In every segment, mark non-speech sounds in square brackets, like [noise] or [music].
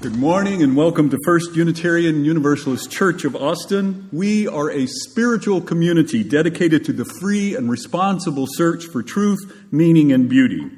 Good morning and welcome to First Unitarian Universalist Church of Austin. We are a spiritual community dedicated to the free and responsible search for truth, meaning, and beauty.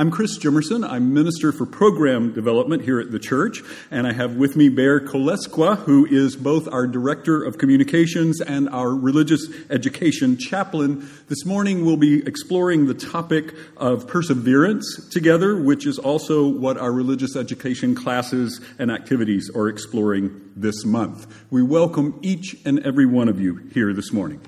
I'm Chris Jimmerson. I'm Minister for Program Development here at the church, and I have with me Bear Kolesqua, who is both our Director of Communications and our Religious Education Chaplain. This morning we'll be exploring the topic of perseverance together, which is also what our religious education classes and activities are exploring this month. We welcome each and every one of you here this morning.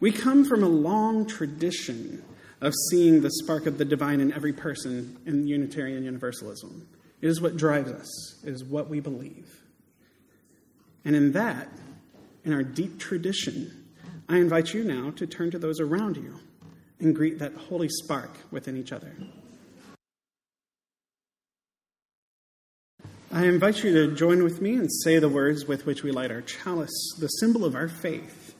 We come from a long tradition of seeing the spark of the divine in every person in Unitarian Universalism. It is what drives us, it is what we believe. And in that, in our deep tradition, I invite you now to turn to those around you and greet that holy spark within each other. I invite you to join with me and say the words with which we light our chalice, the symbol of our faith.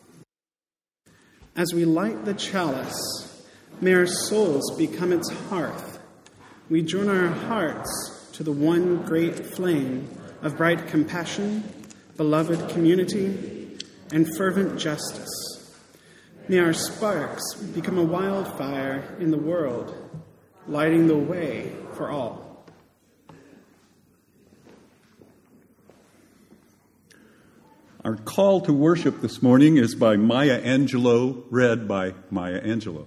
As we light the chalice, May our souls become its hearth. We join our hearts to the one great flame of bright compassion, beloved community, and fervent justice. May our sparks become a wildfire in the world, lighting the way for all. Our call to worship this morning is by Maya Angelou, read by Maya Angelou.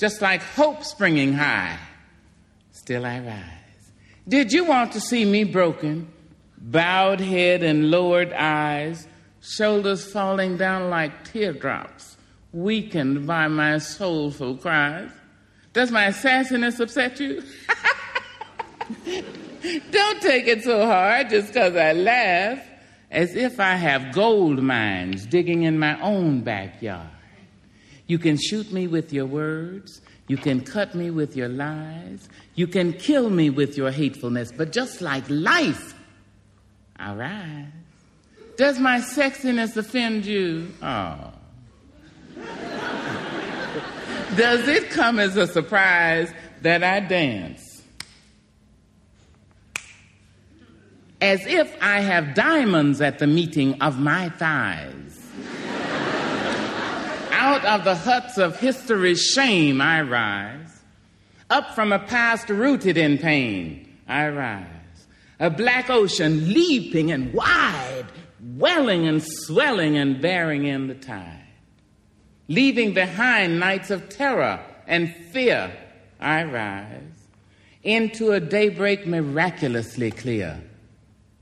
just like hope springing high, still I rise. Did you want to see me broken, bowed head and lowered eyes, shoulders falling down like teardrops, weakened by my soulful cries? Does my sassiness upset you? [laughs] Don't take it so hard just because I laugh, as if I have gold mines digging in my own backyard. You can shoot me with your words. You can cut me with your lies. You can kill me with your hatefulness. But just like life, I rise. Does my sexiness offend you? Oh. [laughs] Does it come as a surprise that I dance? As if I have diamonds at the meeting of my thighs out of the huts of history's shame, I rise. Up from a past rooted in pain, I rise. A black ocean leaping and wide, welling and swelling and bearing in the tide. Leaving behind nights of terror and fear, I rise. Into a daybreak miraculously clear,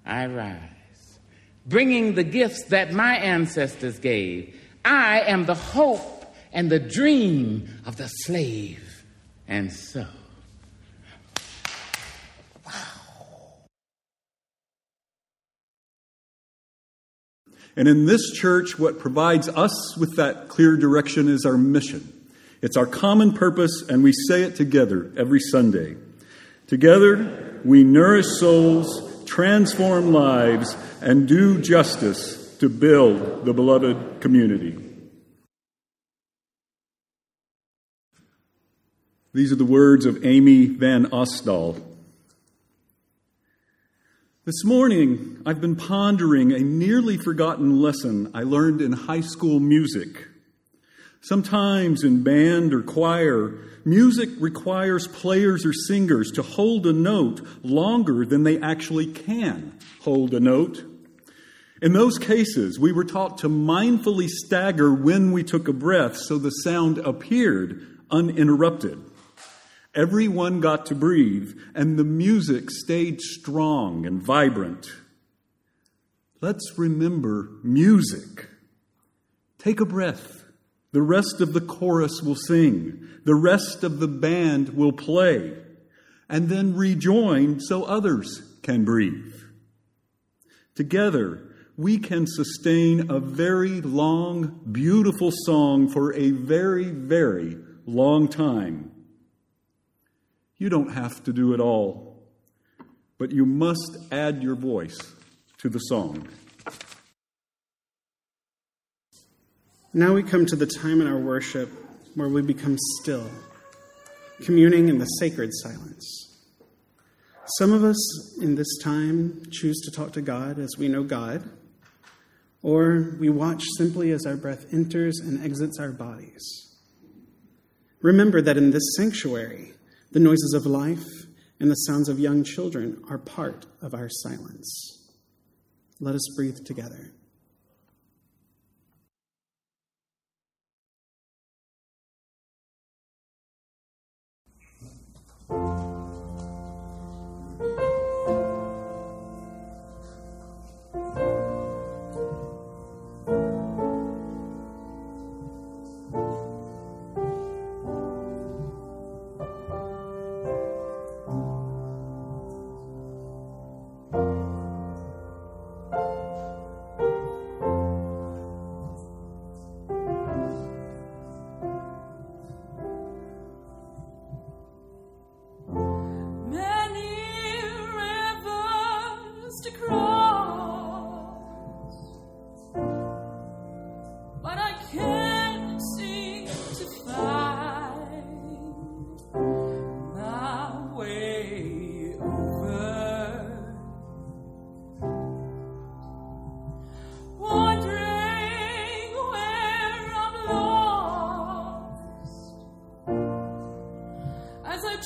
I rise. Bringing the gifts that my ancestors gave I am the hope and the dream of the slave. And so, And in this church, what provides us with that clear direction is our mission. It's our common purpose, and we say it together every Sunday. Together, we nourish souls, transform lives, and do justice to build the beloved community. These are the words of Amy Van Ostdal. This morning, I've been pondering a nearly forgotten lesson I learned in high school music. Sometimes in band or choir, music requires players or singers to hold a note longer than they actually can hold a note. In those cases, we were taught to mindfully stagger when we took a breath so the sound appeared uninterrupted. Everyone got to breathe, and the music stayed strong and vibrant. Let's remember music. Take a breath. The rest of the chorus will sing. The rest of the band will play. and then rejoin so others can breathe. Together, we can sustain a very long, beautiful song for a very, very long time. You don't have to do it all, but you must add your voice to the song. Now we come to the time in our worship where we become still, communing in the sacred silence. Some of us in this time choose to talk to God as we know God, or we watch simply as our breath enters and exits our bodies. Remember that in this sanctuary, the noises of life and the sounds of young children are part of our silence. Let us breathe together.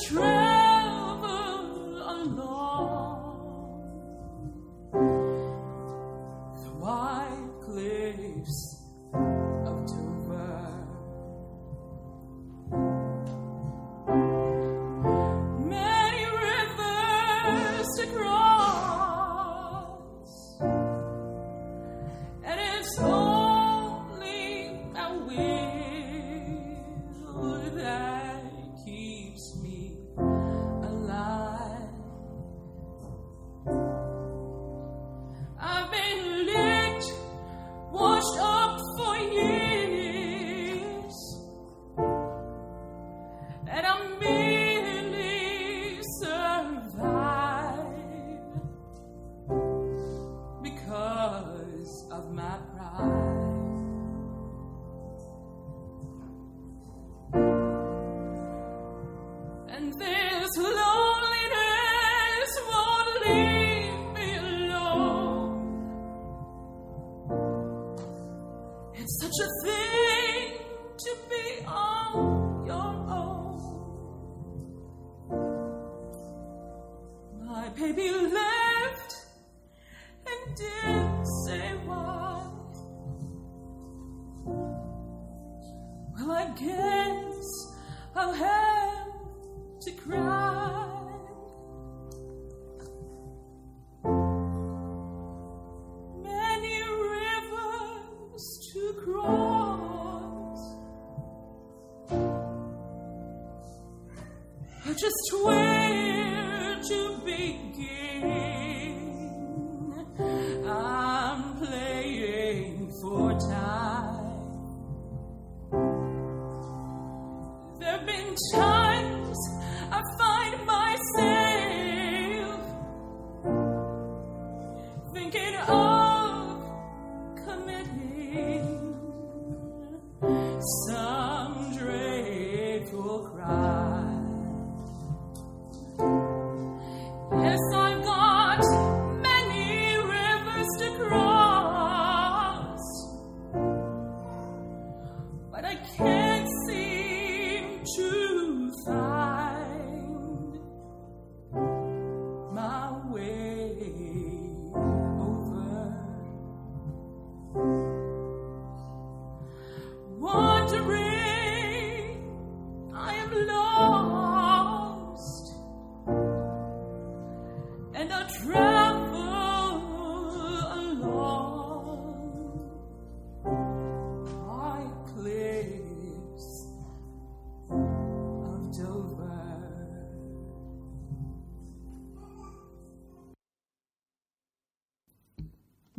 Just There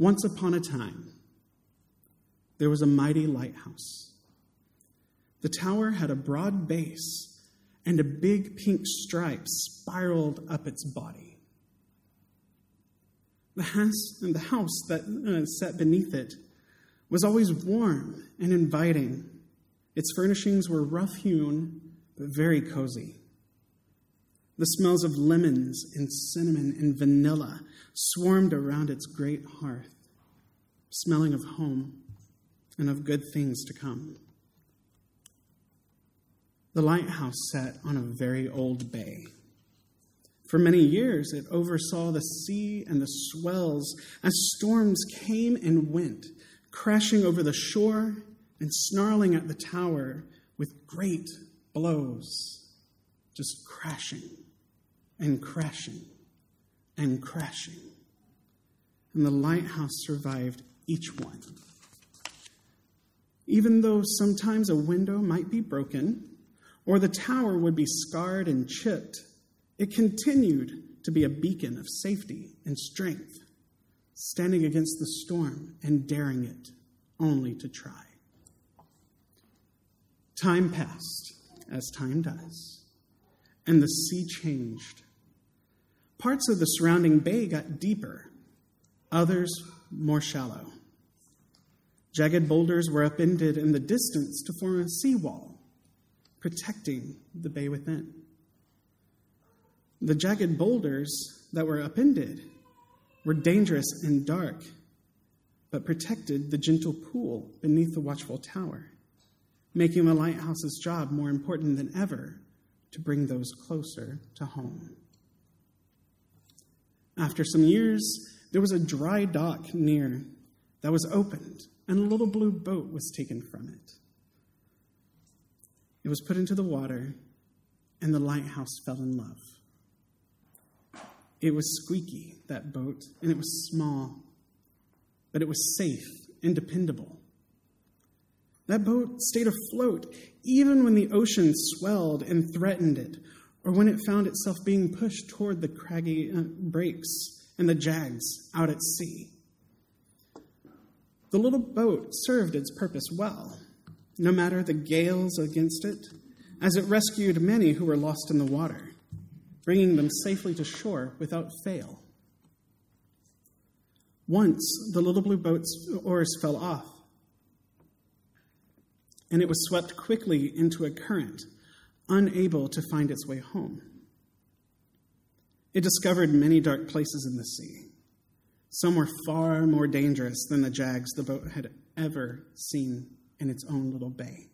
Once upon a time, there was a mighty lighthouse. The tower had a broad base and a big pink stripe spiraled up its body. The house, and the house that uh, sat beneath it was always warm and inviting. Its furnishings were rough hewn, but very cozy. The smells of lemons and cinnamon and vanilla swarmed around its great hearth, smelling of home and of good things to come. The lighthouse sat on a very old bay. For many years, it oversaw the sea and the swells as storms came and went, crashing over the shore and snarling at the tower with great blows, just crashing and crashing and crashing. And the lighthouse survived each one. Even though sometimes a window might be broken or the tower would be scarred and chipped, it continued to be a beacon of safety and strength, standing against the storm and daring it only to try. Time passed, as time does, and the sea changed. Parts of the surrounding bay got deeper, others more shallow. Jagged boulders were upended in the distance to form a seawall, protecting the bay within. The jagged boulders that were upended were dangerous and dark, but protected the gentle pool beneath the watchful tower, making the lighthouse's job more important than ever to bring those closer to home. After some years, there was a dry dock near that was opened, and a little blue boat was taken from it. It was put into the water, and the lighthouse fell in love. It was squeaky, that boat, and it was small, but it was safe and dependable. That boat stayed afloat even when the ocean swelled and threatened it, or when it found itself being pushed toward the craggy uh, breaks and the jags out at sea. The little boat served its purpose well, no matter the gales against it, as it rescued many who were lost in the water, bringing them safely to shore without fail. Once the little blue boat's oars fell off, and it was swept quickly into a current, unable to find its way home. It discovered many dark places in the sea. Some were far more dangerous than the jags the boat had ever seen in its own little bay.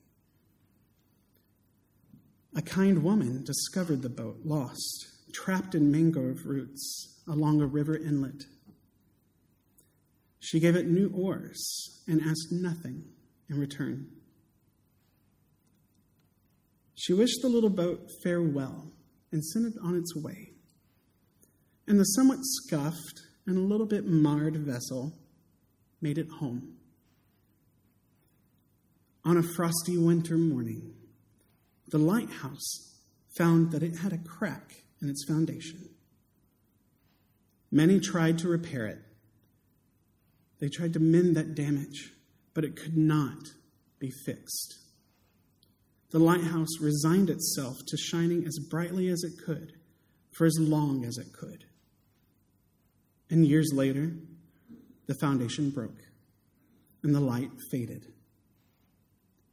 A kind woman discovered the boat lost, trapped in mangrove roots along a river inlet. She gave it new oars and asked nothing in return. She wished the little boat farewell and sent it on its way. And the somewhat scuffed and a little bit marred vessel made it home. On a frosty winter morning, the lighthouse found that it had a crack in its foundation. Many tried to repair it. They tried to mend that damage, but it could not be fixed. The lighthouse resigned itself to shining as brightly as it could for as long as it could. And years later, the foundation broke and the light faded.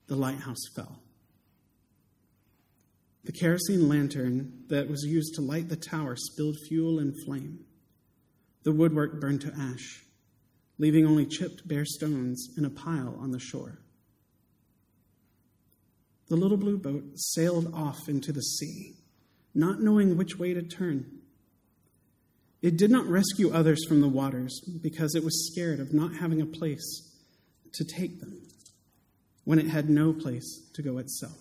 The lighthouse fell. The kerosene lantern that was used to light the tower spilled fuel and flame. The woodwork burned to ash, leaving only chipped bare stones in a pile on the shore. The little blue boat sailed off into the sea, not knowing which way to turn. It did not rescue others from the waters because it was scared of not having a place to take them when it had no place to go itself.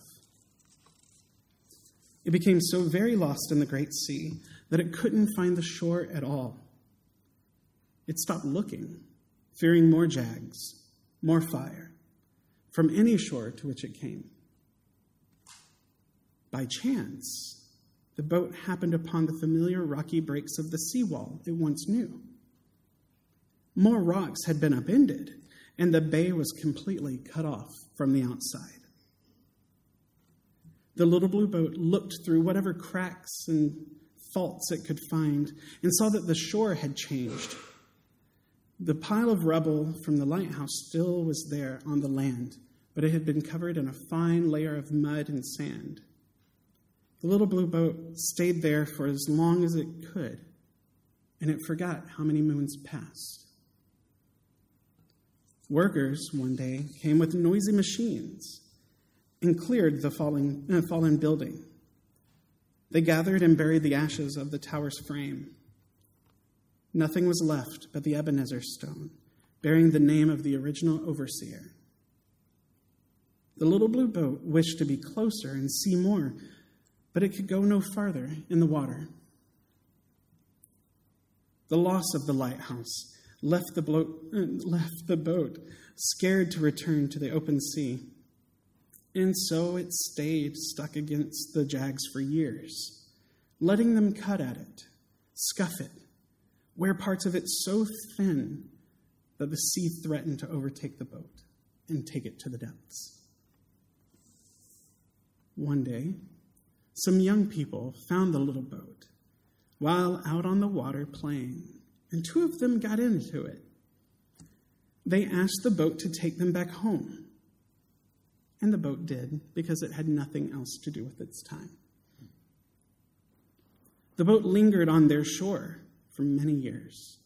It became so very lost in the great sea that it couldn't find the shore at all. It stopped looking, fearing more jags, more fire, from any shore to which it came. By chance, the boat happened upon the familiar rocky breaks of the seawall it once knew. More rocks had been upended, and the bay was completely cut off from the outside. The little blue boat looked through whatever cracks and faults it could find and saw that the shore had changed. The pile of rubble from the lighthouse still was there on the land, but it had been covered in a fine layer of mud and sand. The little blue boat stayed there for as long as it could, and it forgot how many moons passed. Workers one day came with noisy machines and cleared the falling, uh, fallen building. They gathered and buried the ashes of the tower's frame. Nothing was left but the Ebenezer stone, bearing the name of the original overseer. The little blue boat wished to be closer and see more, but it could go no farther in the water. The loss of the lighthouse left the, boat, uh, left the boat scared to return to the open sea. And so it stayed stuck against the jags for years, letting them cut at it, scuff it, wear parts of it so thin that the sea threatened to overtake the boat and take it to the depths. One day, some young people found the little boat while out on the water playing, and two of them got into it. They asked the boat to take them back home. And the boat did, because it had nothing else to do with its time. The boat lingered on their shore for many years,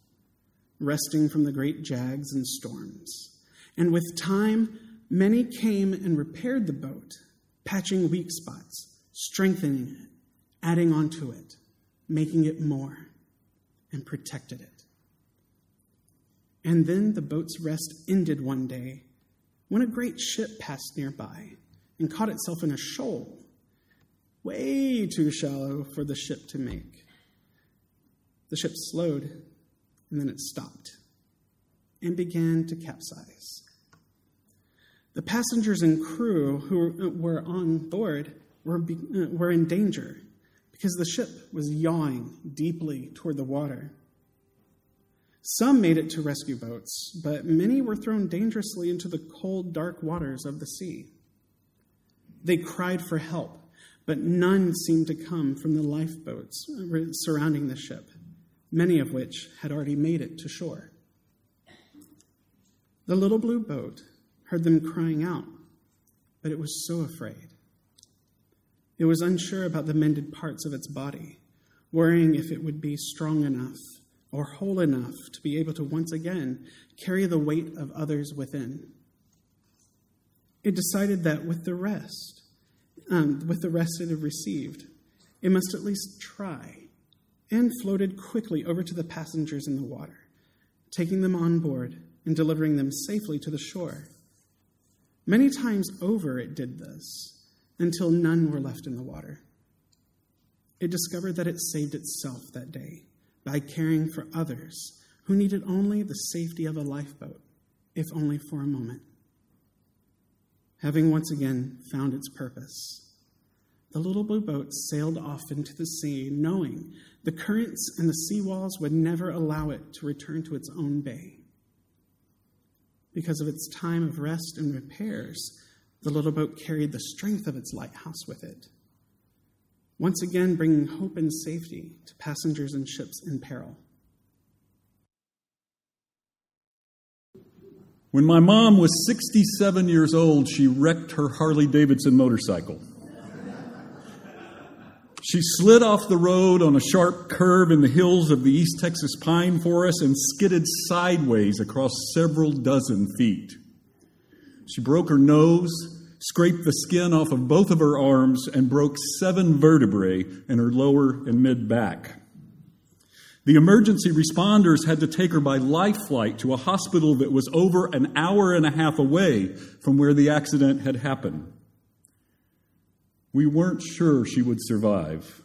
resting from the great jags and storms. And with time, many came and repaired the boat, patching weak spots, strengthening it, adding onto it, making it more, and protected it. And then the boat's rest ended one day when a great ship passed nearby and caught itself in a shoal, way too shallow for the ship to make. The ship slowed and then it stopped and began to capsize. The passengers and crew who were on board were, were in danger because the ship was yawing deeply toward the water. Some made it to rescue boats, but many were thrown dangerously into the cold, dark waters of the sea. They cried for help, but none seemed to come from the lifeboats surrounding the ship, many of which had already made it to shore. The little blue boat heard them crying out, but it was so afraid. It was unsure about the mended parts of its body, worrying if it would be strong enough or whole enough to be able to once again carry the weight of others within. It decided that with the rest, um, with the rest it had received, it must at least try, and floated quickly over to the passengers in the water, taking them on board and delivering them safely to the shore. Many times over it did this, until none were left in the water. It discovered that it saved itself that day by caring for others who needed only the safety of a lifeboat, if only for a moment. Having once again found its purpose, the little blue boat sailed off into the sea, knowing the currents and the sea walls would never allow it to return to its own bay. Because of its time of rest and repairs, the little boat carried the strength of its lighthouse with it once again bringing hope and safety to passengers and ships in peril. When my mom was 67 years old, she wrecked her Harley Davidson motorcycle. She slid off the road on a sharp curve in the hills of the East Texas pine forest and skidded sideways across several dozen feet. She broke her nose scraped the skin off of both of her arms, and broke seven vertebrae in her lower and mid back. The emergency responders had to take her by life flight to a hospital that was over an hour and a half away from where the accident had happened. We weren't sure she would survive.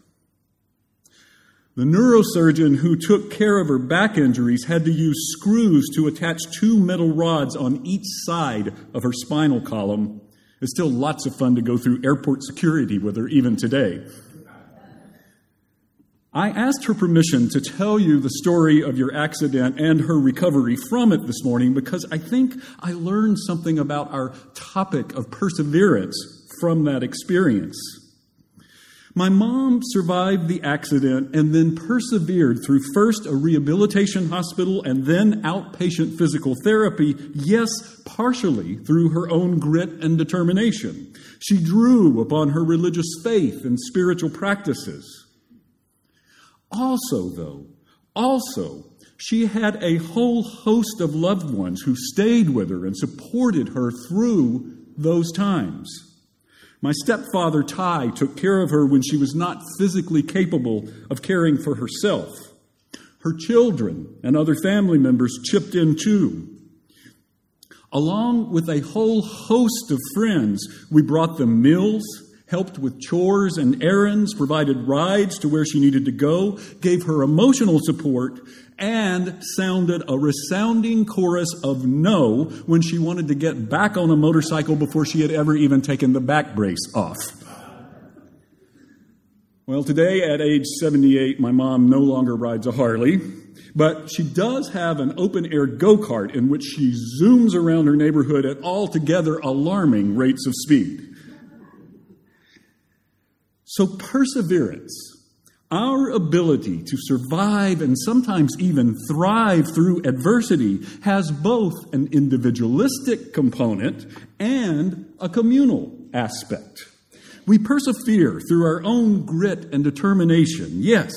The neurosurgeon who took care of her back injuries had to use screws to attach two metal rods on each side of her spinal column it's still lots of fun to go through airport security with her even today. I asked her permission to tell you the story of your accident and her recovery from it this morning because I think I learned something about our topic of perseverance from that experience. My mom survived the accident and then persevered through first a rehabilitation hospital and then outpatient physical therapy, yes, partially through her own grit and determination. She drew upon her religious faith and spiritual practices. Also, though, also, she had a whole host of loved ones who stayed with her and supported her through those times. My stepfather, Ty, took care of her when she was not physically capable of caring for herself. Her children and other family members chipped in too. Along with a whole host of friends, we brought them meals, helped with chores and errands, provided rides to where she needed to go, gave her emotional support, and sounded a resounding chorus of no when she wanted to get back on a motorcycle before she had ever even taken the back brace off. Well, today at age 78, my mom no longer rides a Harley, but she does have an open air go kart in which she zooms around her neighborhood at altogether alarming rates of speed. So, perseverance, our ability to survive and sometimes even thrive through adversity, has both an individualistic component and a communal aspect. We persevere through our own grit and determination, yes.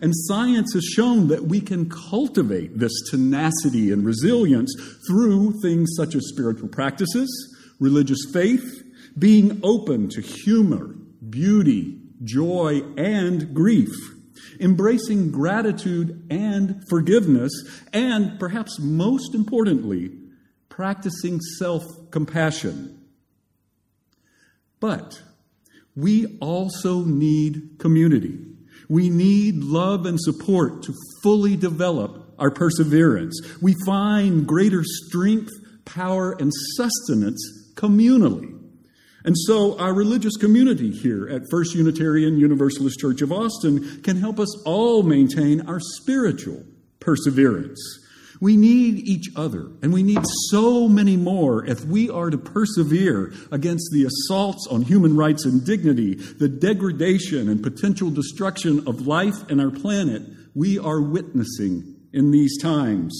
And science has shown that we can cultivate this tenacity and resilience through things such as spiritual practices, religious faith, being open to humor, beauty, joy, and grief, embracing gratitude and forgiveness, and perhaps most importantly, practicing self compassion. But we also need community. We need love and support to fully develop our perseverance. We find greater strength, power, and sustenance communally. And so, our religious community here at First Unitarian Universalist Church of Austin can help us all maintain our spiritual perseverance. We need each other, and we need so many more if we are to persevere against the assaults on human rights and dignity, the degradation and potential destruction of life and our planet we are witnessing in these times.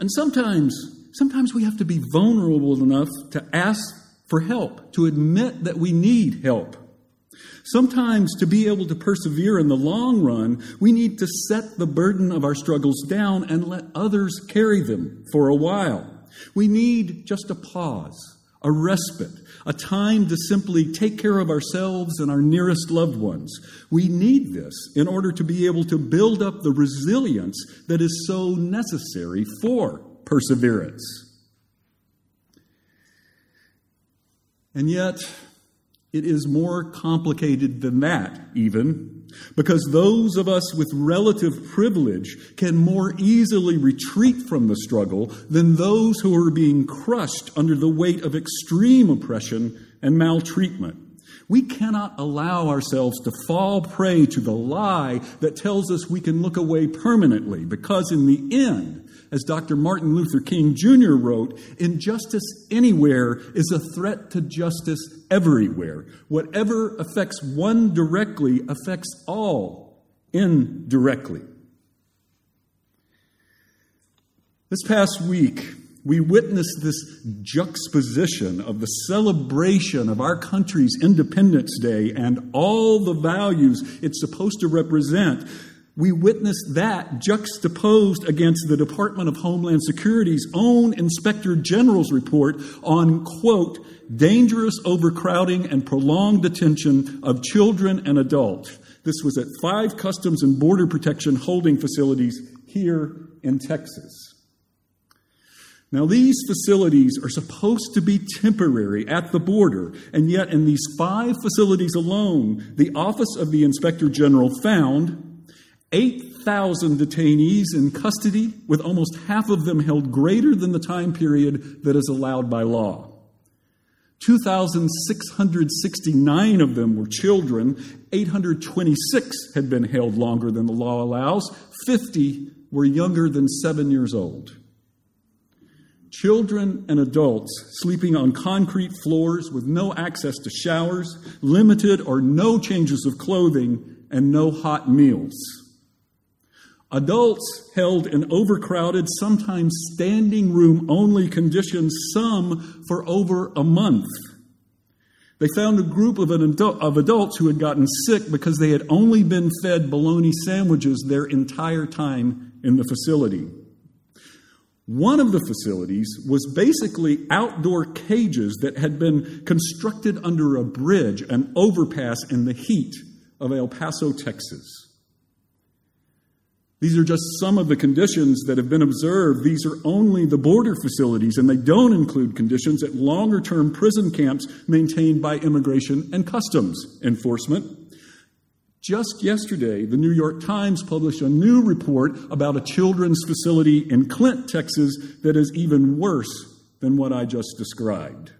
And sometimes sometimes we have to be vulnerable enough to ask for help, to admit that we need help. Sometimes, to be able to persevere in the long run, we need to set the burden of our struggles down and let others carry them for a while. We need just a pause, a respite, a time to simply take care of ourselves and our nearest loved ones. We need this in order to be able to build up the resilience that is so necessary for perseverance. And yet, it is more complicated than that, even, because those of us with relative privilege can more easily retreat from the struggle than those who are being crushed under the weight of extreme oppression and maltreatment. We cannot allow ourselves to fall prey to the lie that tells us we can look away permanently, because in the end, as Dr. Martin Luther King Jr. wrote, injustice anywhere is a threat to justice everywhere. Whatever affects one directly affects all indirectly. This past week, we witnessed this juxtaposition of the celebration of our country's Independence Day and all the values it's supposed to represent we witnessed that juxtaposed against the Department of Homeland Security's own Inspector General's report on, quote, dangerous overcrowding and prolonged detention of children and adults. This was at five Customs and Border Protection holding facilities here in Texas. Now, these facilities are supposed to be temporary at the border, and yet in these five facilities alone, the Office of the Inspector General found 8,000 detainees in custody, with almost half of them held greater than the time period that is allowed by law. 2,669 of them were children. 826 had been held longer than the law allows. 50 were younger than seven years old. Children and adults sleeping on concrete floors with no access to showers, limited or no changes of clothing, and no hot meals. Adults held in overcrowded, sometimes standing room only conditions, some for over a month. They found a group of, adult, of adults who had gotten sick because they had only been fed bologna sandwiches their entire time in the facility. One of the facilities was basically outdoor cages that had been constructed under a bridge, an overpass in the heat of El Paso, Texas. These are just some of the conditions that have been observed. These are only the border facilities, and they don't include conditions at longer term prison camps maintained by Immigration and Customs Enforcement. Just yesterday, the New York Times published a new report about a children's facility in Clint, Texas, that is even worse than what I just described.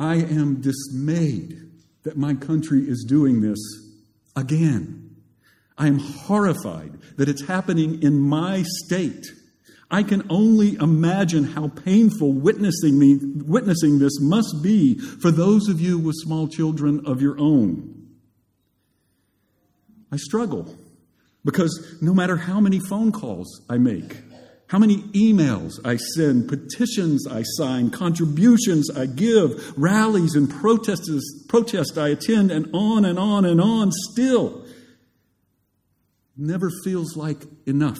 I am dismayed that my country is doing this again. I am horrified that it's happening in my state. I can only imagine how painful witnessing, me, witnessing this must be for those of you with small children of your own. I struggle because no matter how many phone calls I make, how many emails I send, petitions I sign, contributions I give, rallies and protests, protests I attend, and on and on and on, still, never feels like enough.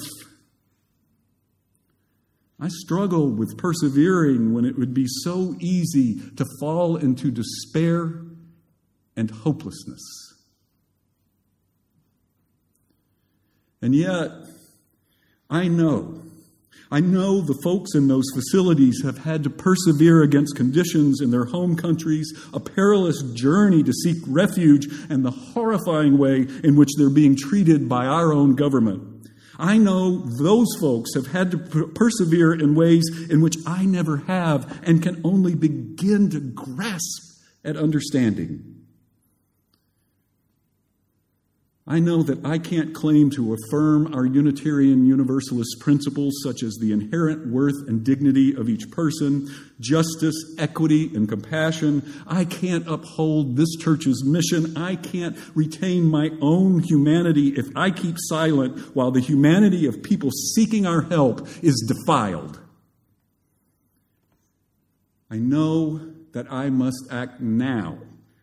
I struggle with persevering when it would be so easy to fall into despair and hopelessness. And yet, I know I know the folks in those facilities have had to persevere against conditions in their home countries, a perilous journey to seek refuge, and the horrifying way in which they're being treated by our own government. I know those folks have had to persevere in ways in which I never have and can only begin to grasp at understanding. I know that I can't claim to affirm our Unitarian Universalist principles, such as the inherent worth and dignity of each person, justice, equity, and compassion. I can't uphold this church's mission. I can't retain my own humanity if I keep silent while the humanity of people seeking our help is defiled. I know that I must act now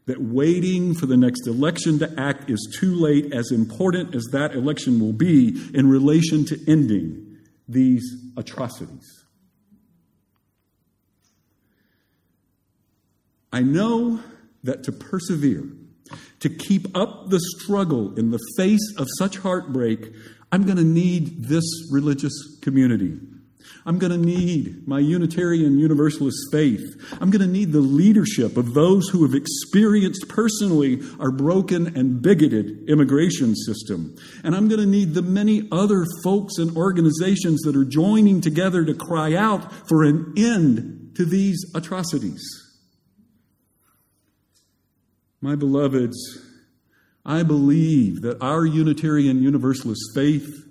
that waiting for the next election to act is too late, as important as that election will be in relation to ending these atrocities. I know that to persevere, to keep up the struggle in the face of such heartbreak, I'm going to need this religious community I'm going to need my Unitarian Universalist faith. I'm going to need the leadership of those who have experienced personally our broken and bigoted immigration system. And I'm going to need the many other folks and organizations that are joining together to cry out for an end to these atrocities. My beloveds, I believe that our Unitarian Universalist faith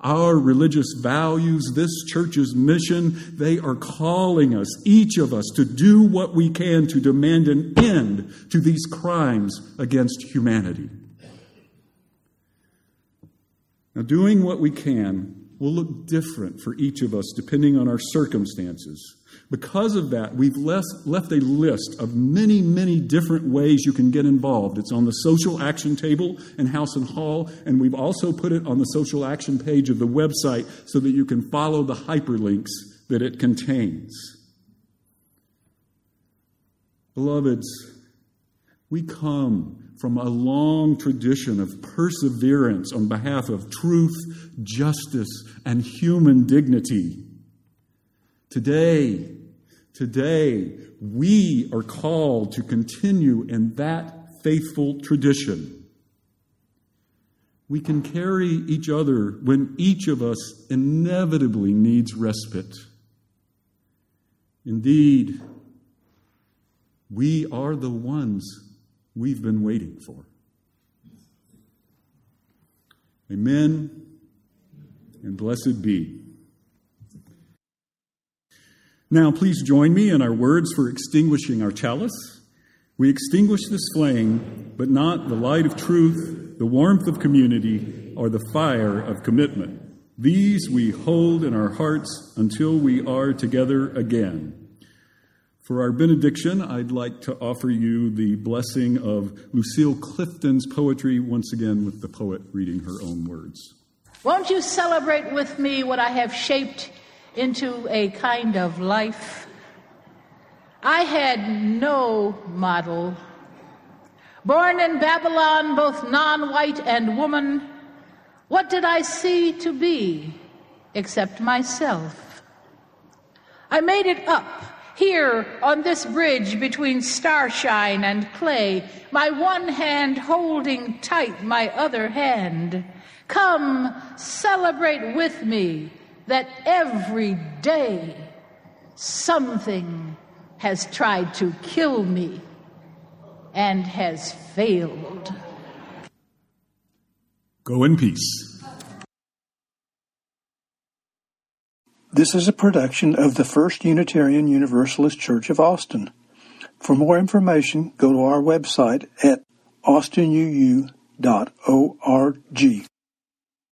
our religious values, this church's mission, they are calling us, each of us, to do what we can to demand an end to these crimes against humanity. Now, doing what we can will look different for each of us depending on our circumstances. Because of that, we've left, a list of many, many different ways you can get involved. It's on the social action table in House and Hall, and we've also put it on the social action page of the website so that you can follow the hyperlinks that it contains. Beloveds, we come from a long tradition of perseverance on behalf of truth, justice, and human dignity. Today, today, we are called to continue in that faithful tradition. We can carry each other when each of us inevitably needs respite. Indeed, we are the ones we've been waiting for. Amen and blessed be. Now, please join me in our words for extinguishing our chalice. We extinguish this flame, but not the light of truth, the warmth of community, or the fire of commitment. These we hold in our hearts until we are together again. For our benediction, I'd like to offer you the blessing of Lucille Clifton's poetry, once again with the poet reading her own words. Won't you celebrate with me what I have shaped into a kind of life? I had no model. Born in Babylon, both non white and woman, what did I see to be except myself? I made it up here on this bridge between starshine and clay, my one hand holding tight my other hand. Come celebrate with me that every day something has tried to kill me and has failed. Go in peace. This is a production of the First Unitarian Universalist Church of Austin. For more information, go to our website at austinuu.org.